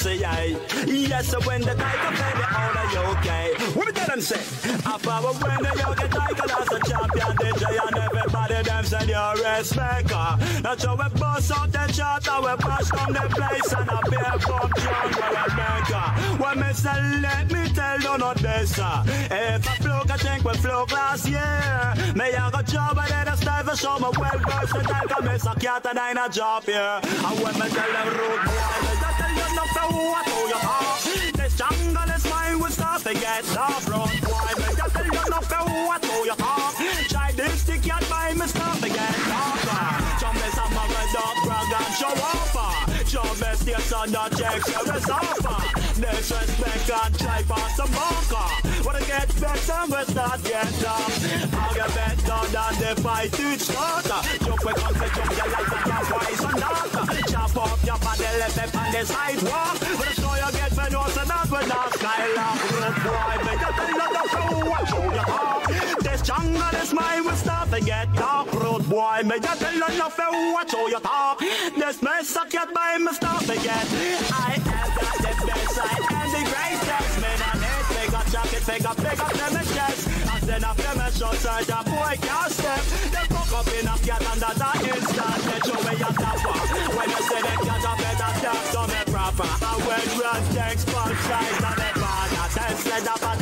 Of I. Yes, so when the tiger play the all of UK. What tell them say? I power when the young tiger that's a champion DJ and everybody them send your respect. That's how we bust out the chart and we pass from the place and a beer from John. When me say let me tell you not this. Uh, if I flow, I think we flow last year. Me I got job and then I style for show me well versatile. Cause me a cat and I a job here. When me tell them road boy, me just tell you not what do you talk. This jungle is mine, we start to get off road boy. Me just tell you not for what do you talk. Try this stick cat by me start to get off. Jump this I'm a red dog, brag and show off. Show best yes on the check, show us off. Disrespect and try pass the marker. Wanna get better, we start get up. I'll get better than the fight to start. Jump we come jump your life and your voice and not. Chop up your body, left it on the sidewalk. But the show you get when you say that we not skylark. Road boy, but you tell you the fool what you talk. This jungle is mine, we start to get dark. Road boy, me just tell you the fool what you talk. This mess I get by me start to get. I have got the best side and the greatest. Man, I need pick up jacket, pick up, pick up them chest. And then after me short side, a boy can't step. They fuck up in a cat and that's an instant. They show me a tapper. When you say they cat talk to me proper. When tanks, punch size, and they bother. Ten sled up and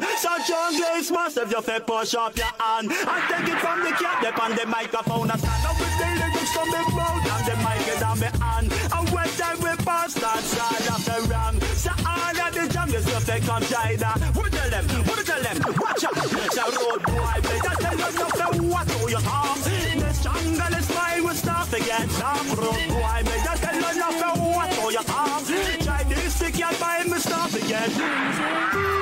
the ram. So junglist massive, you fi push up your hand. And take it from the cat, dip on the microphone. And stand up with the lyrics from the mouth. And the mic is on me hand. And when time we pass that side of the ram. So all of the junglist, you fi come China. What tell them? What tell them? Watch out. So road boy, better tell them nothing. What do you talk? This jungle is mine, we start to get some road boy. Better tell them nothing. What do you talk? Chinese stick your by me start to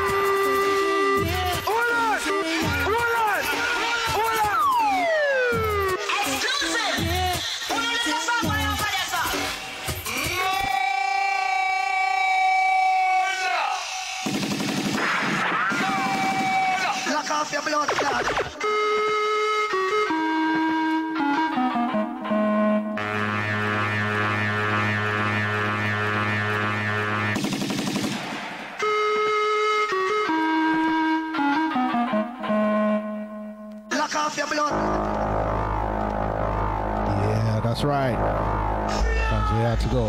Yeah, that's right. Times we had to go.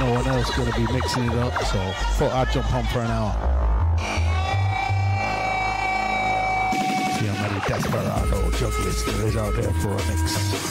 No one else gonna be mixing it up, so thought I'd jump on for an hour. See how many desperado jugglers there is out there for a mix.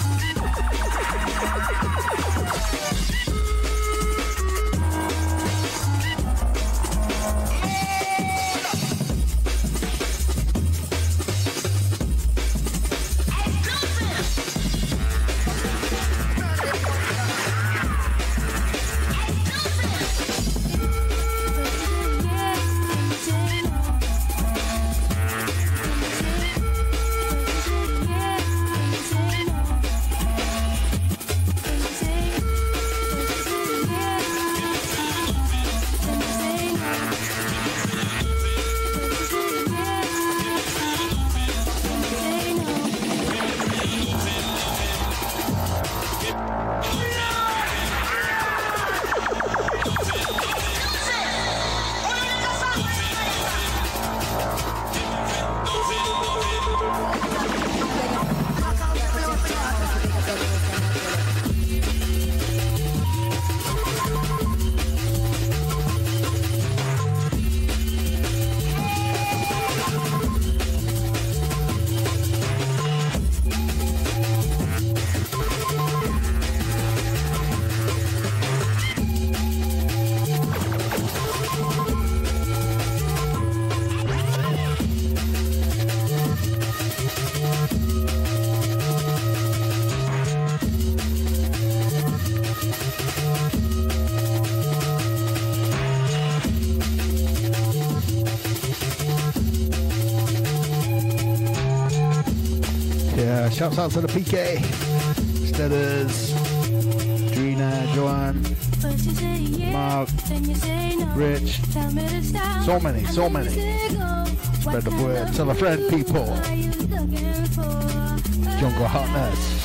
Shouts out to the PK, Steaders, Drina, Joanne, Mark, Rich. So many, so many. Spread the word. Tell a friend, people. Jungle Hotness.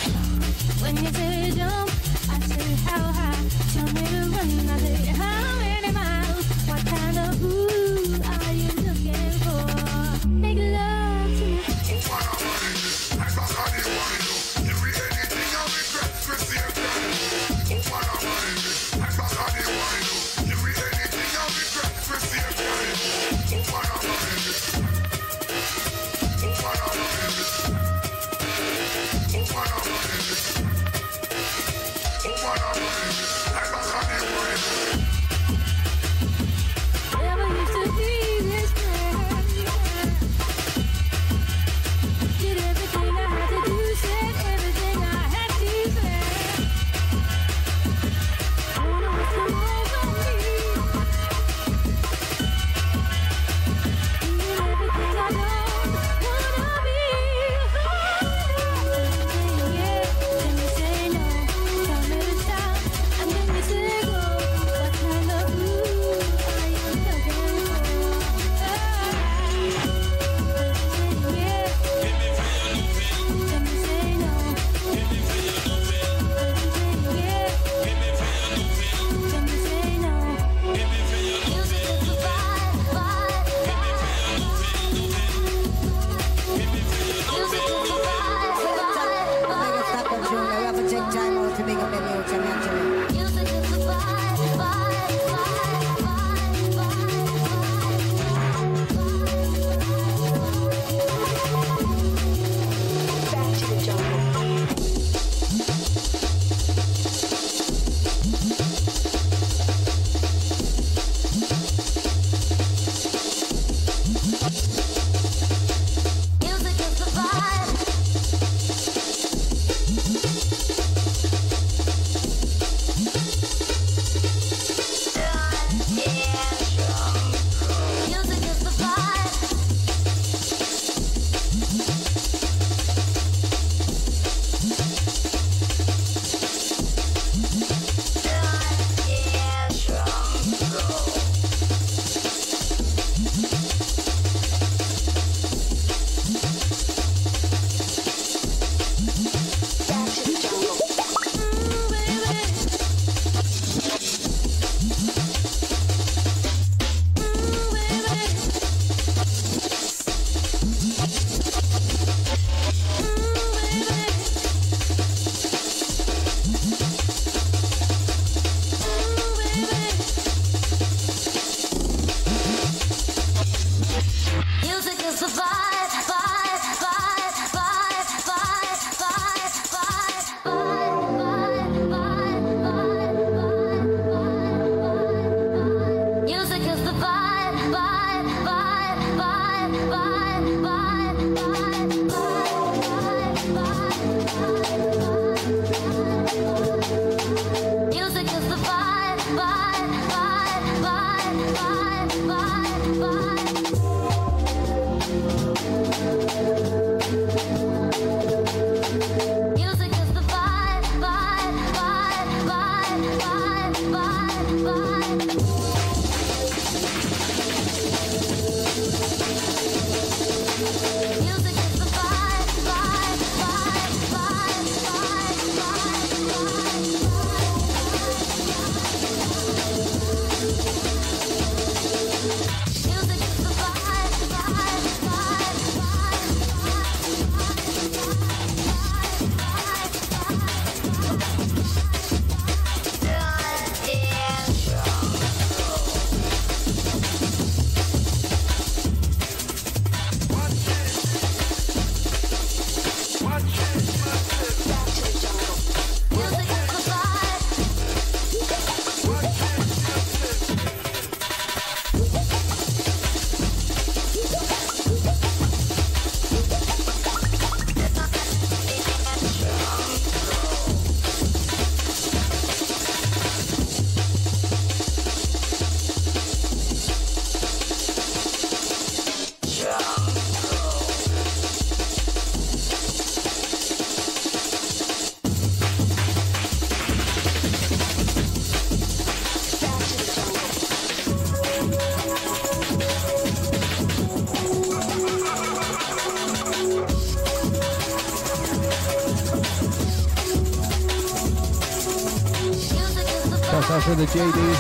JD.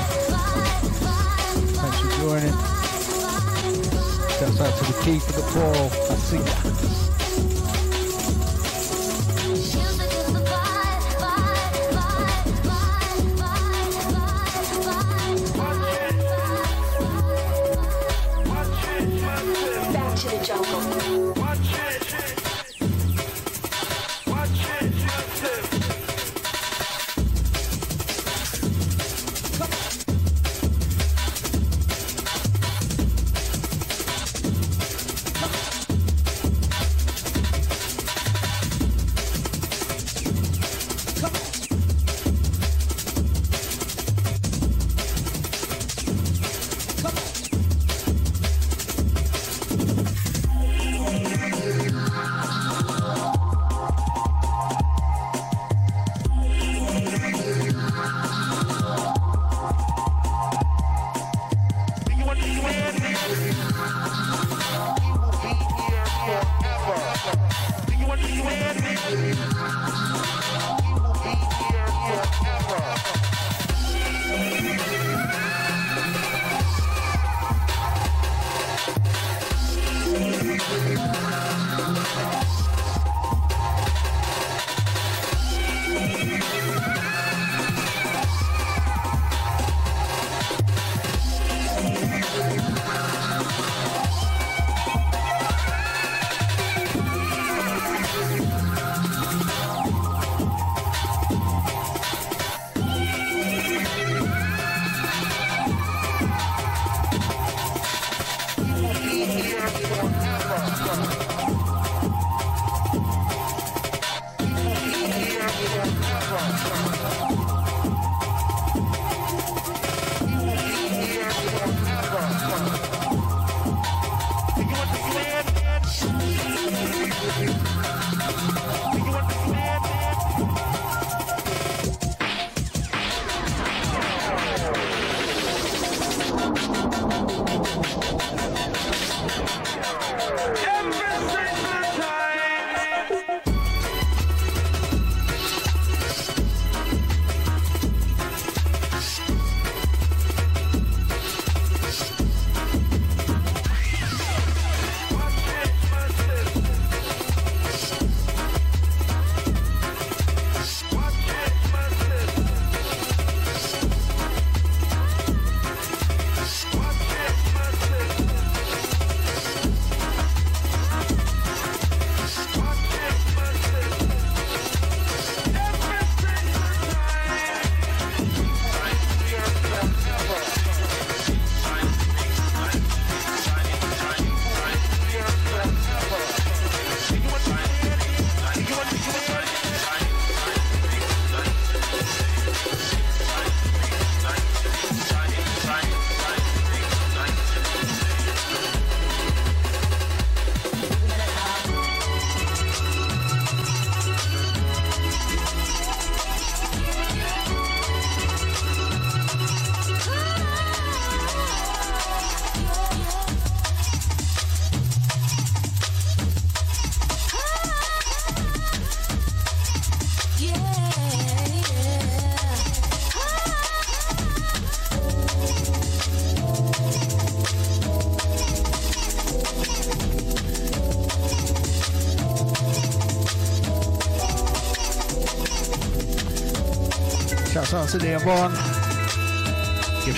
Thanks for joining. Shouts out to the key for the ball. I see ya.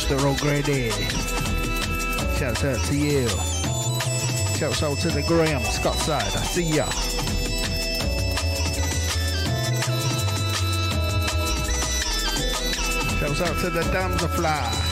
The roll grade Shouts out to you. Shouts out to the Graham, Scottside. I see ya. Shouts out to the Damsel Fly.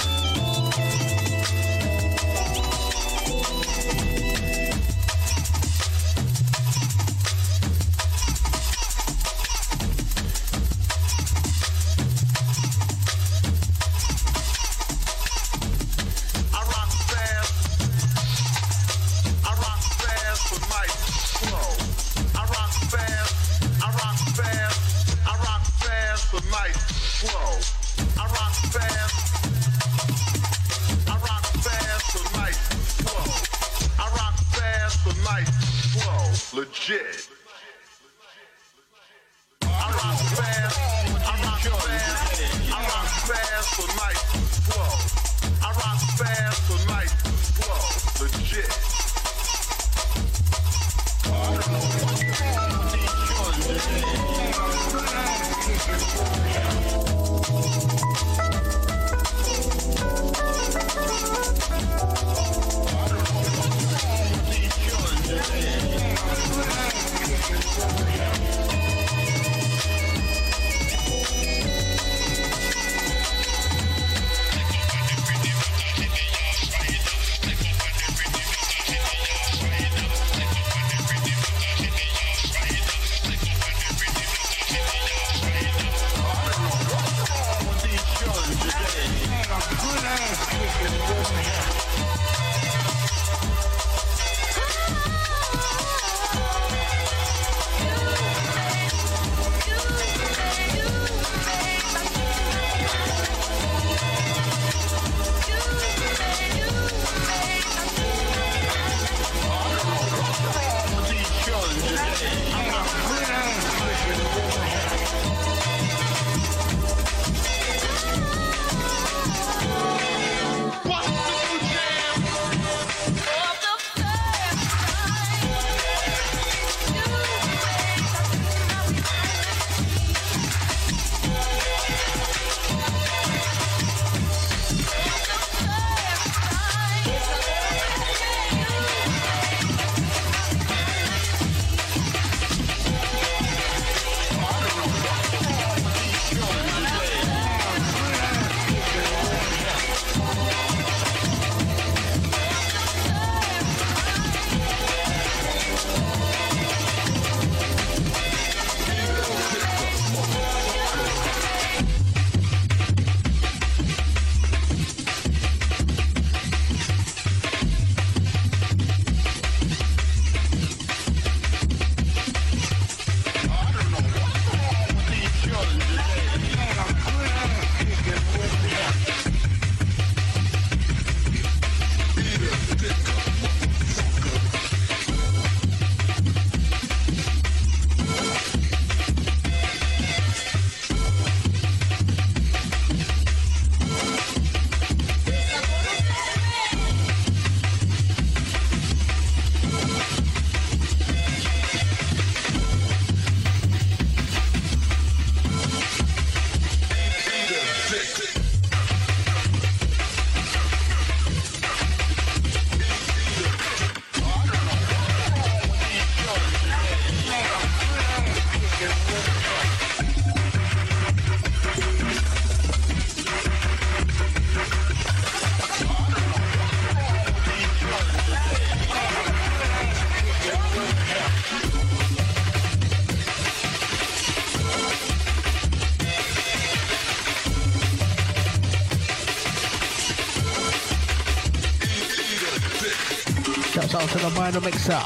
Minor mixer.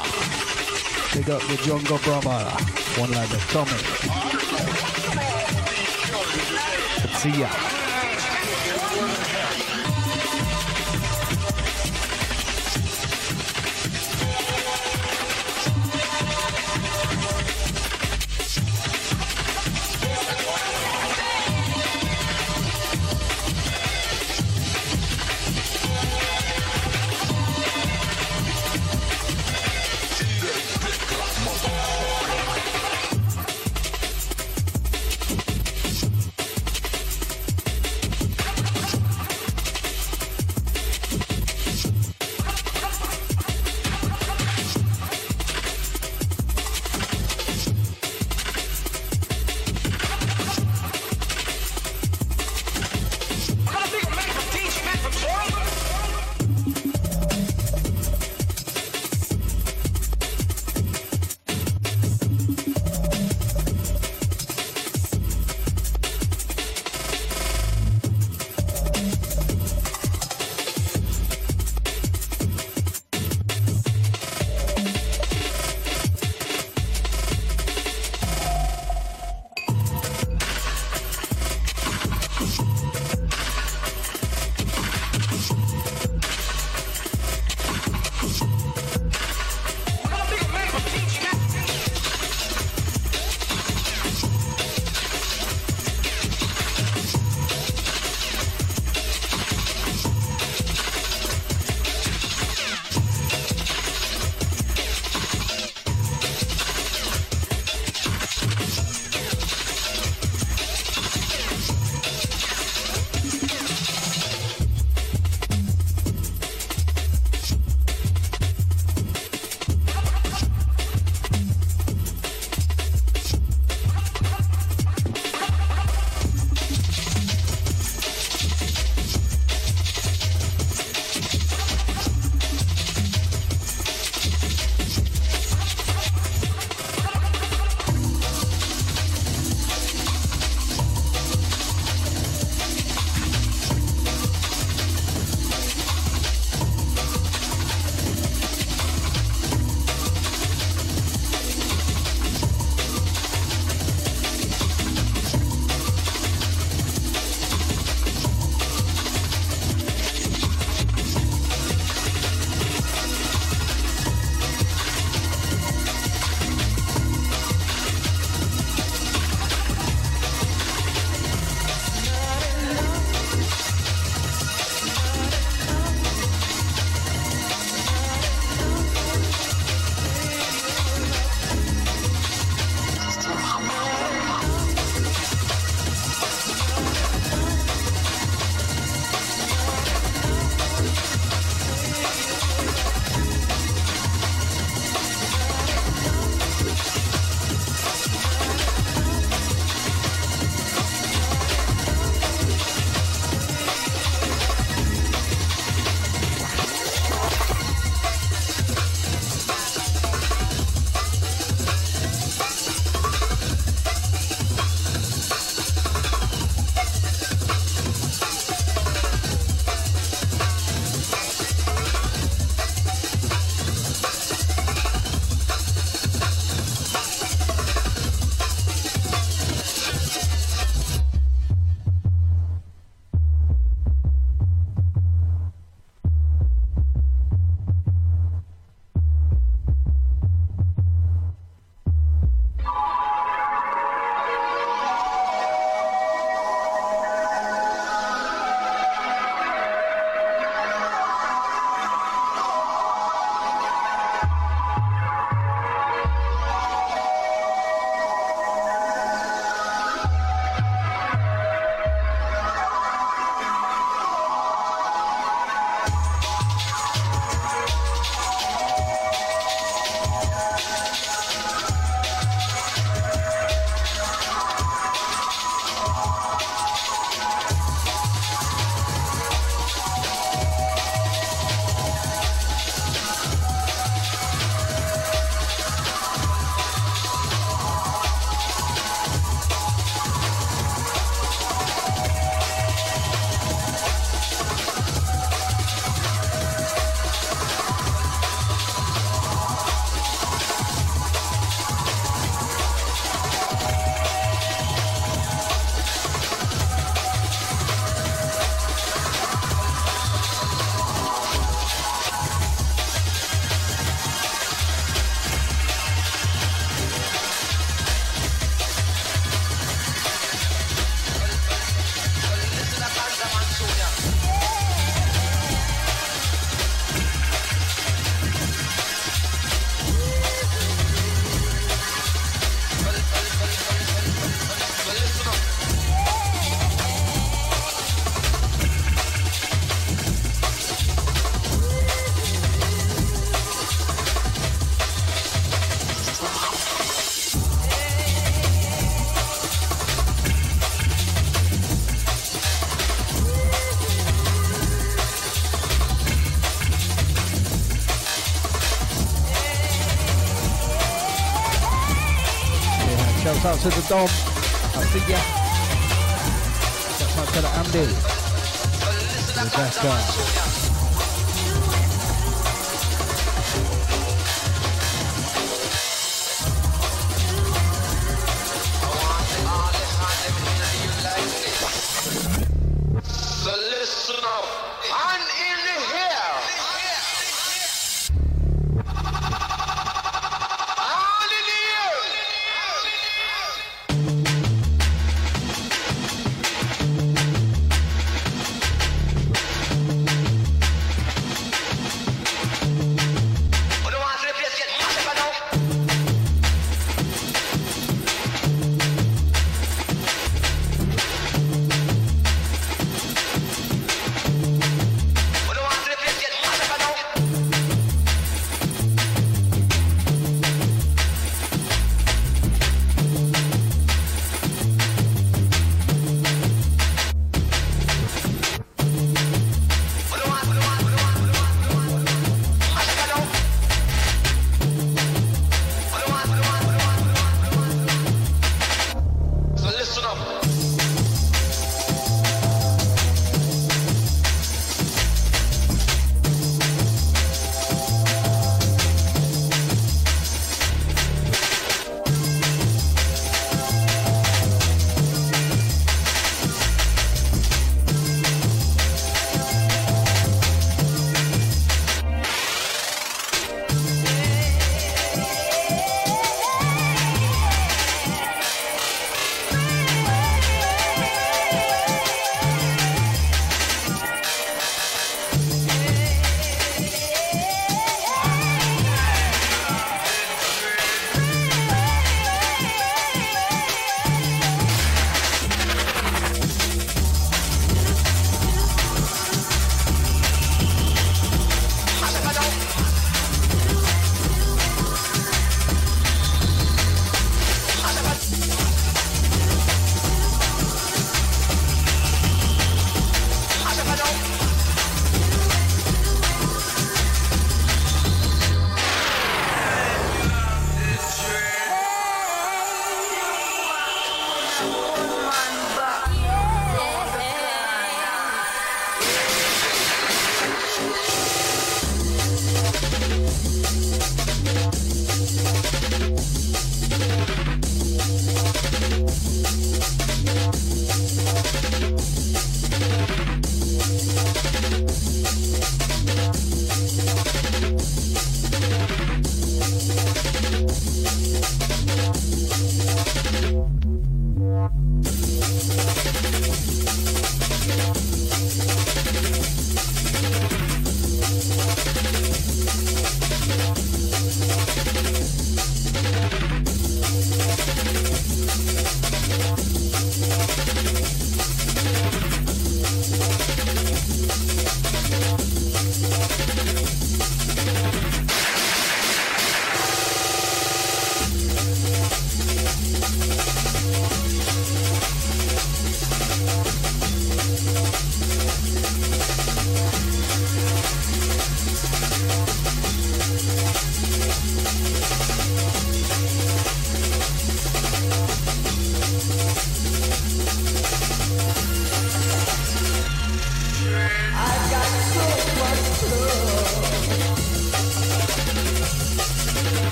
Big up the Jungle Brother. One like the Tommy. See ya. Out to the Dom. I see ya. Shouts out to the Andy. Rebecca.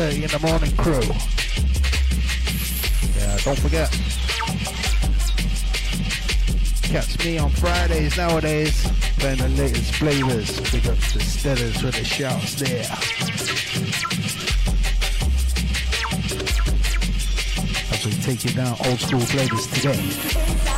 6.30 in the morning crew. Yeah, don't forget. Catch me on Fridays nowadays, playing the latest flavors. Pick up the Steaders with the shouts there. As we take you down old school flavors today.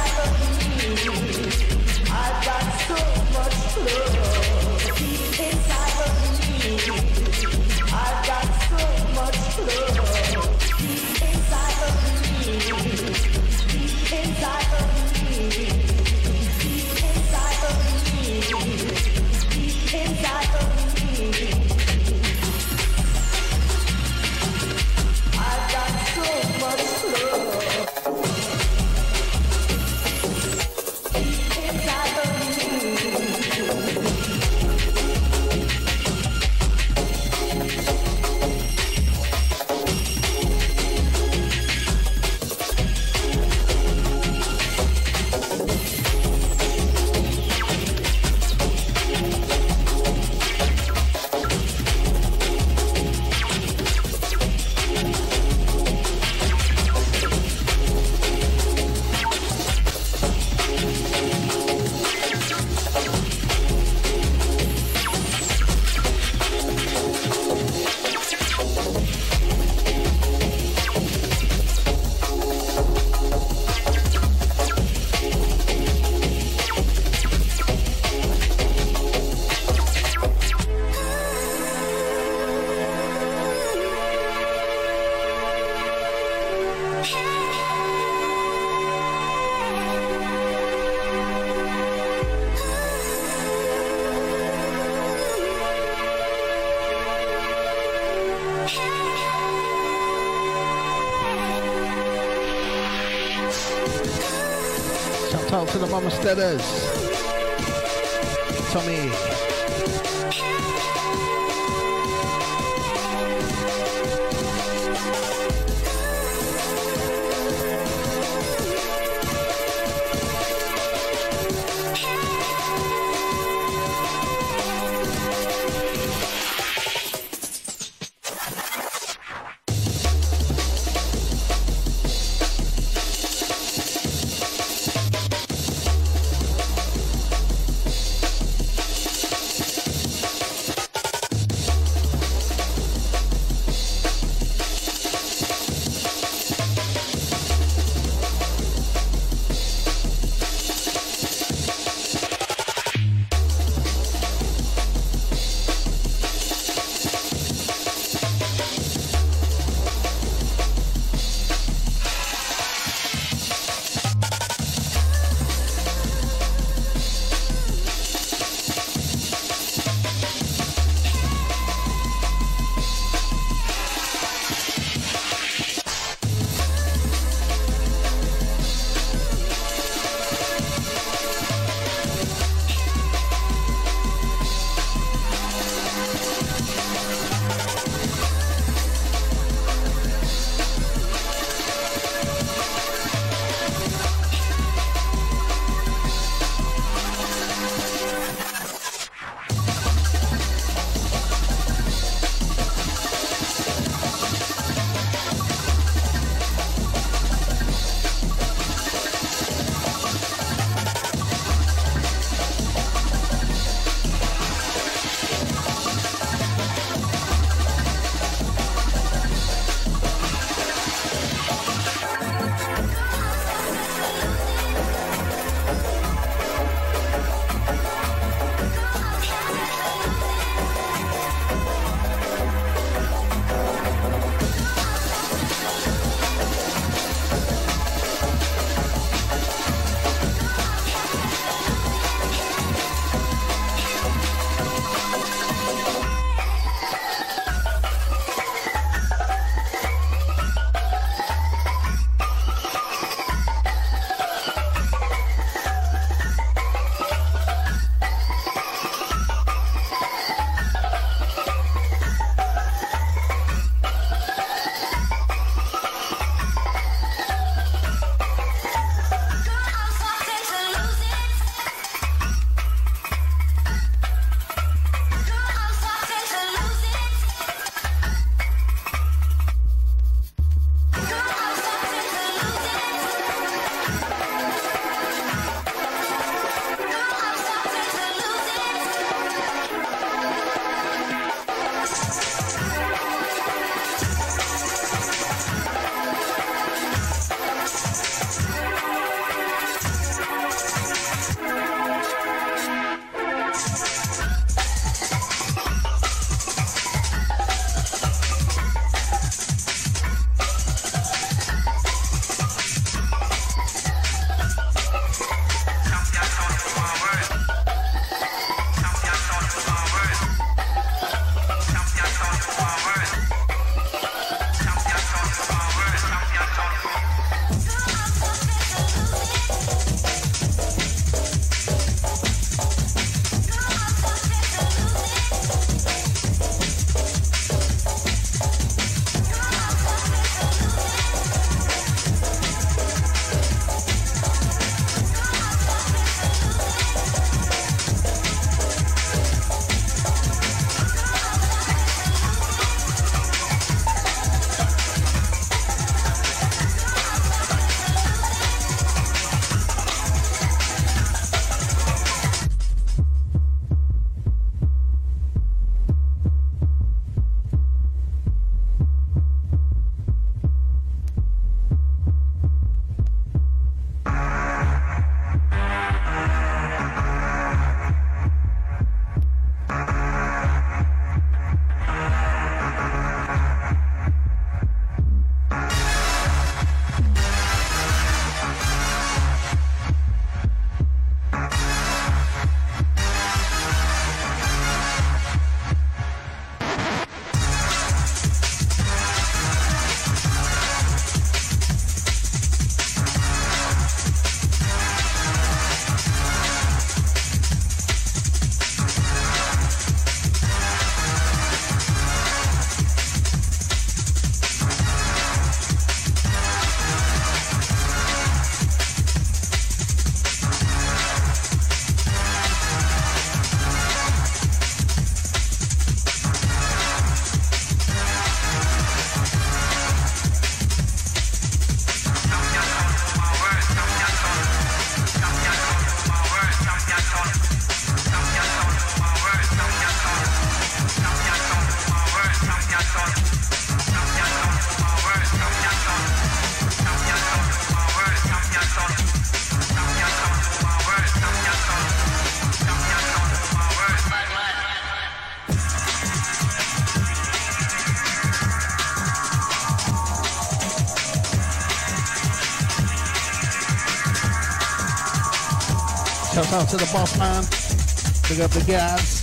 Shout out to the Mama Steaders. Tommy. Out to the boss man. Big up the guys.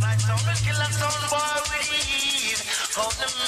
Like some killer, boy. Hold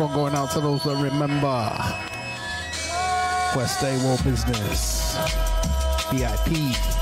one going out to those that remember West Day War Business. VIP.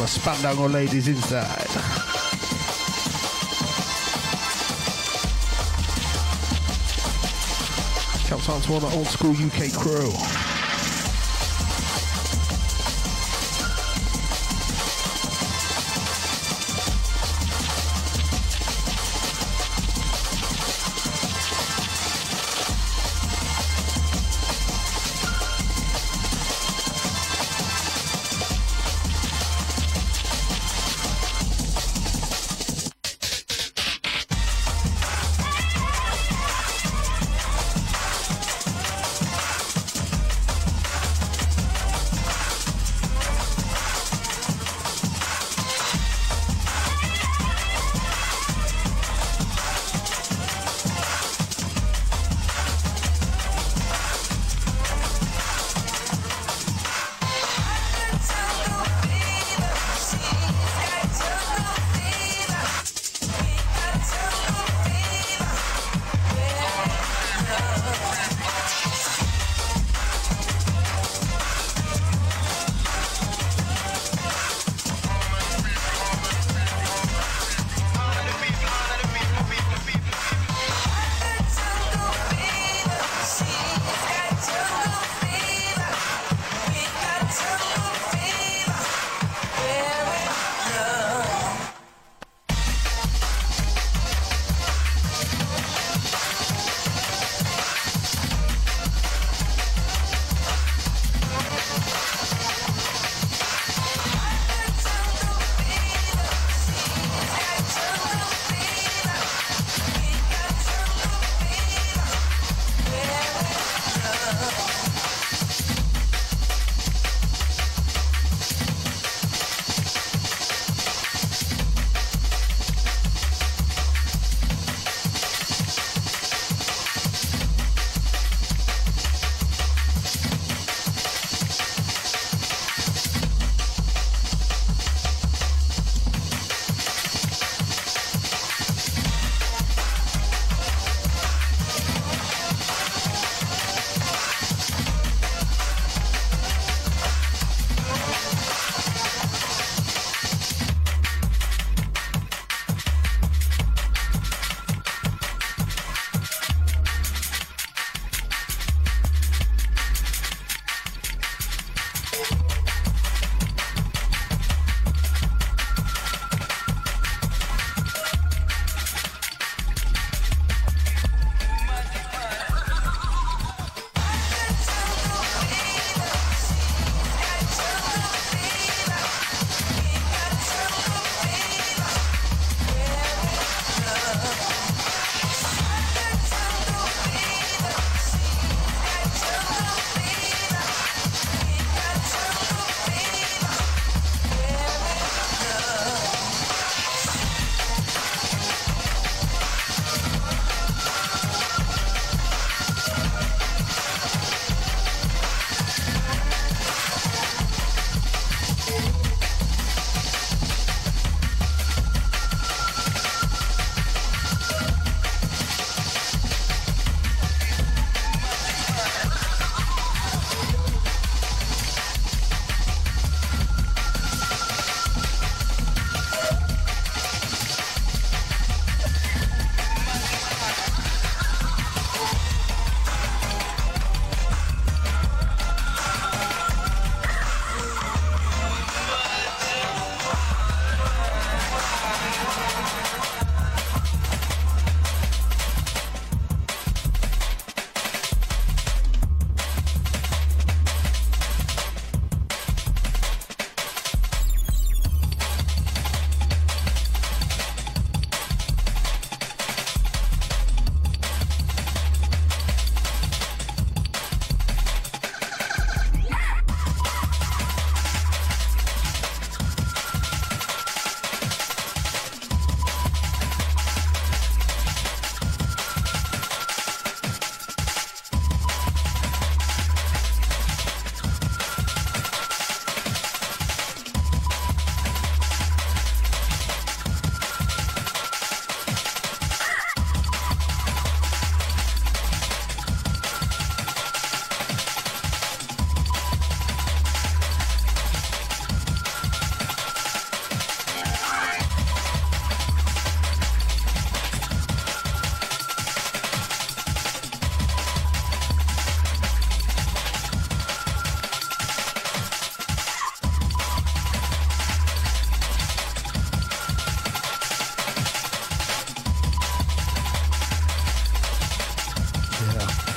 The Spandango ladies inside. Shouts out to all the old school UK crew.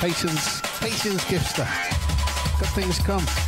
Patience, patience, Gipster. Good things come.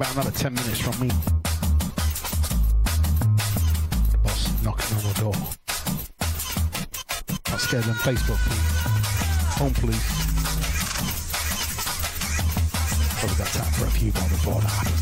about another 10 minutes from me. The boss knocking on the door. Not scared them Facebook please. Home police. Probably got time for a few more before that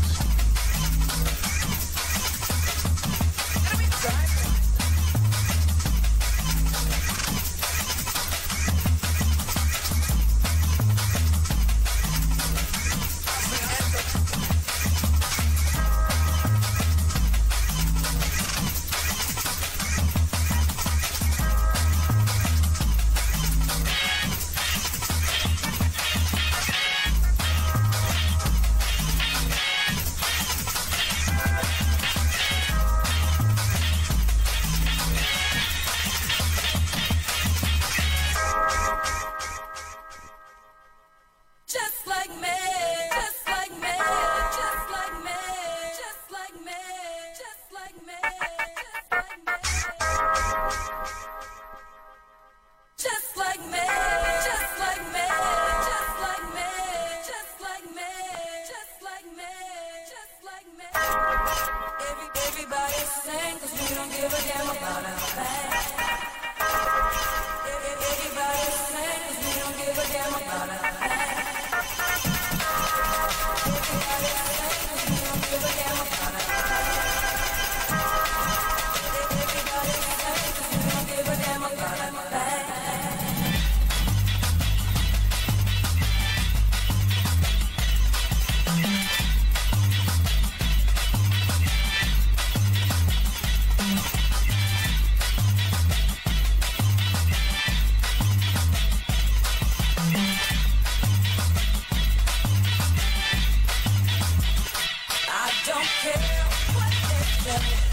What is What?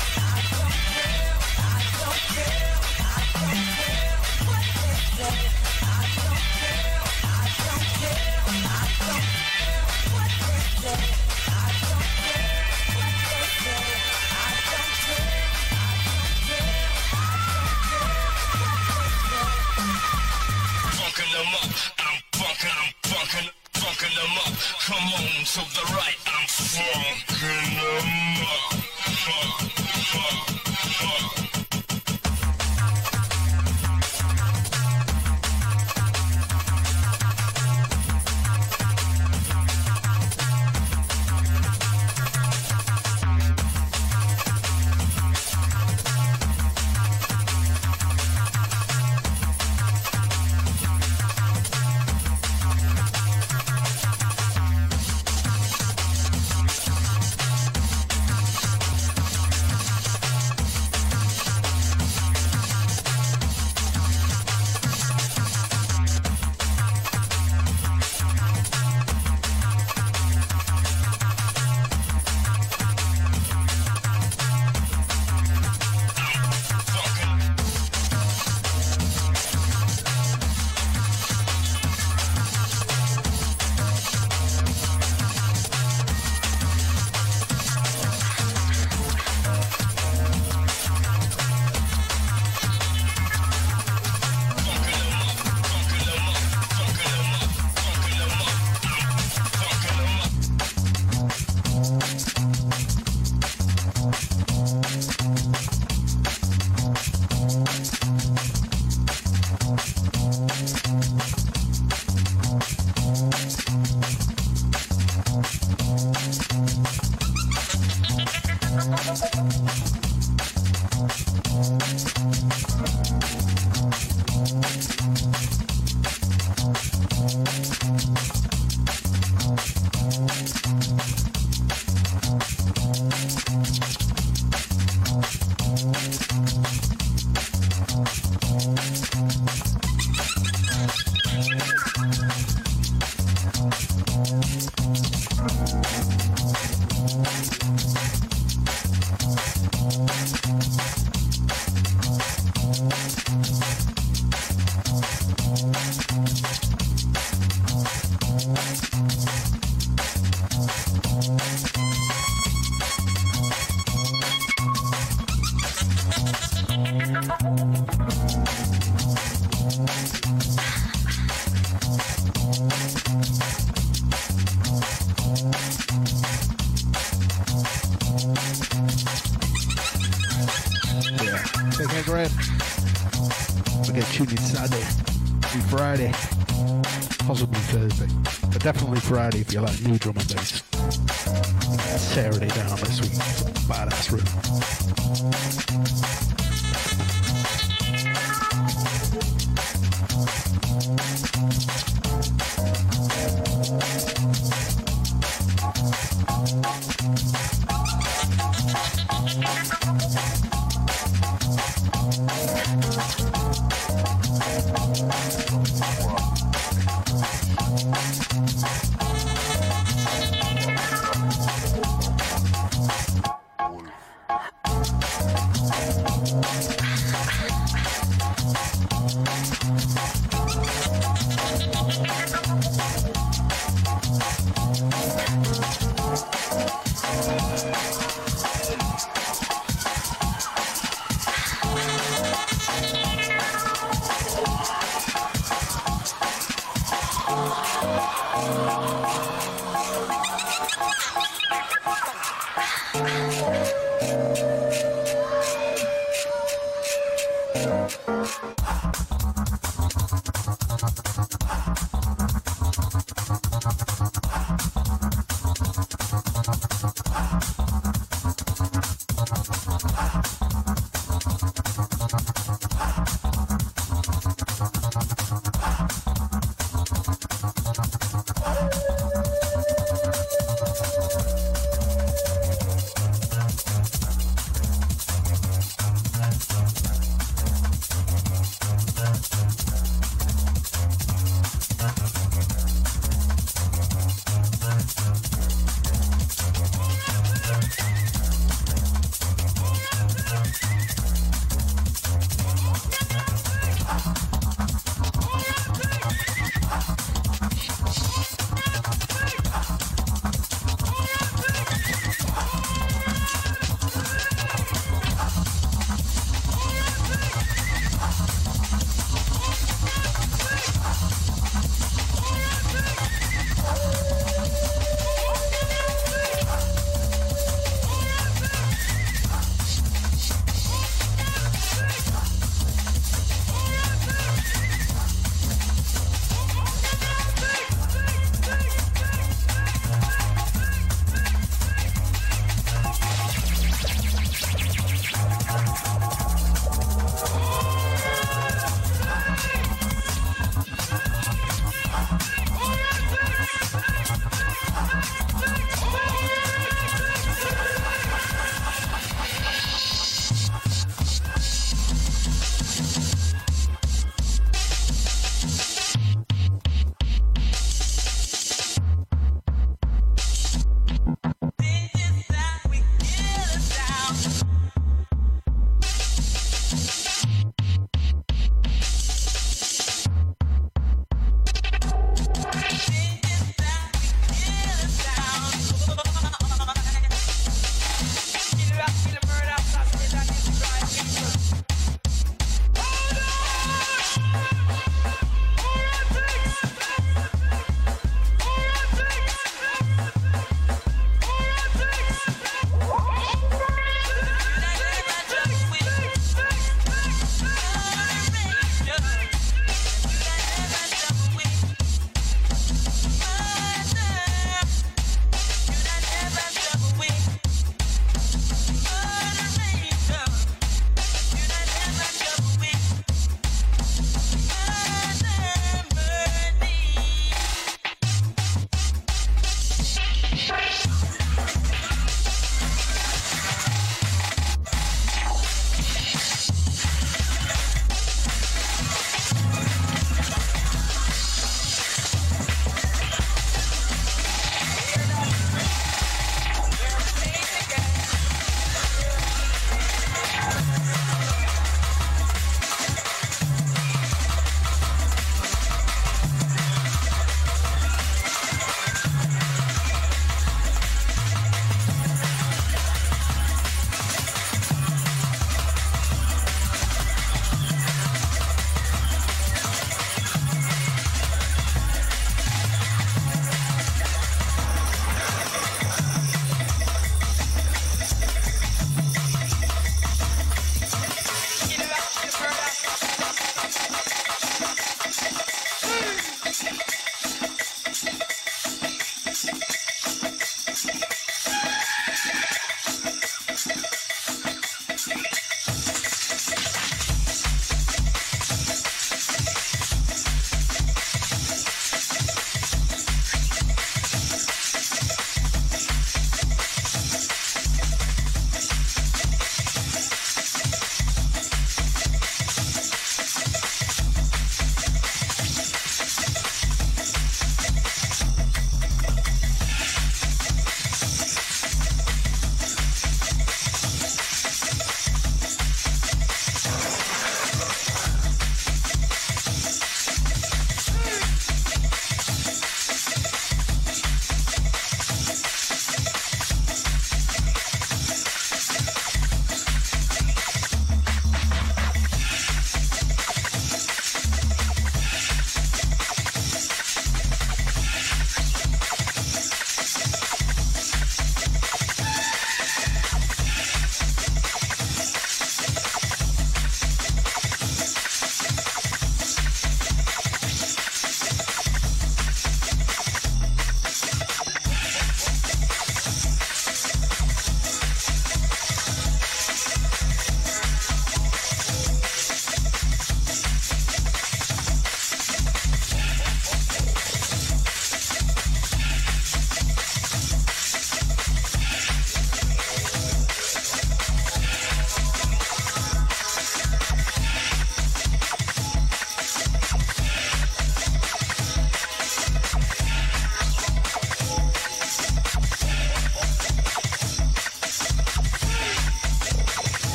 Definitely Friday if you like new drum and bass.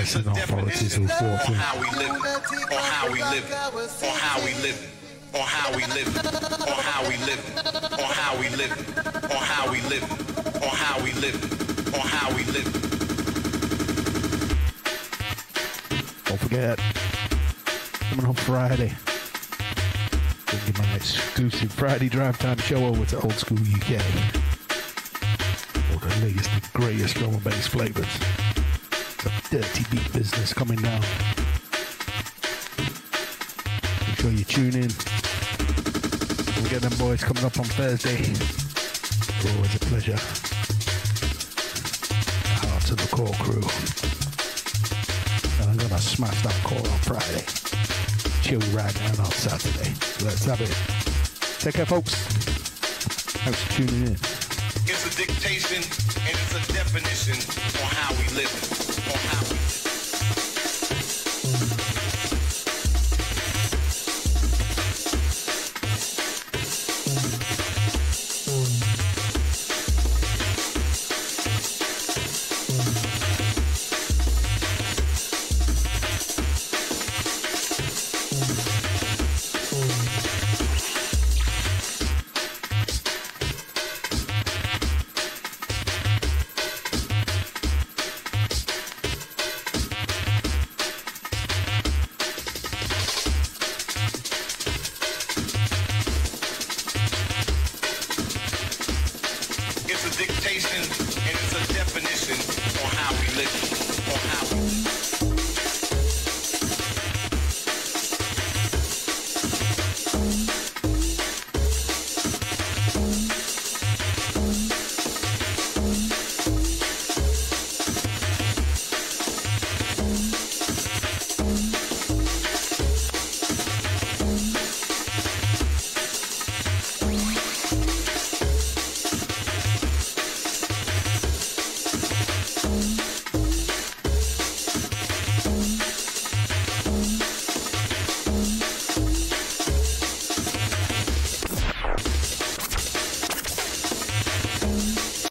And I it's a see no authorities who fought on how we live, how we live, how we live, how we live, how we live, how we live, how we live, how we live, how we live. Don't forget, coming on Friday, bringing my exclusive Friday drive time show over to Old School UK. Thursday. Always a pleasure. To the core crew. And I'm gonna smash that core on Friday. Chill right down on Saturday. Let's have it. Take care, folks. Thanks for tuning in. It's a dictation and it's a definition on how we live, on how we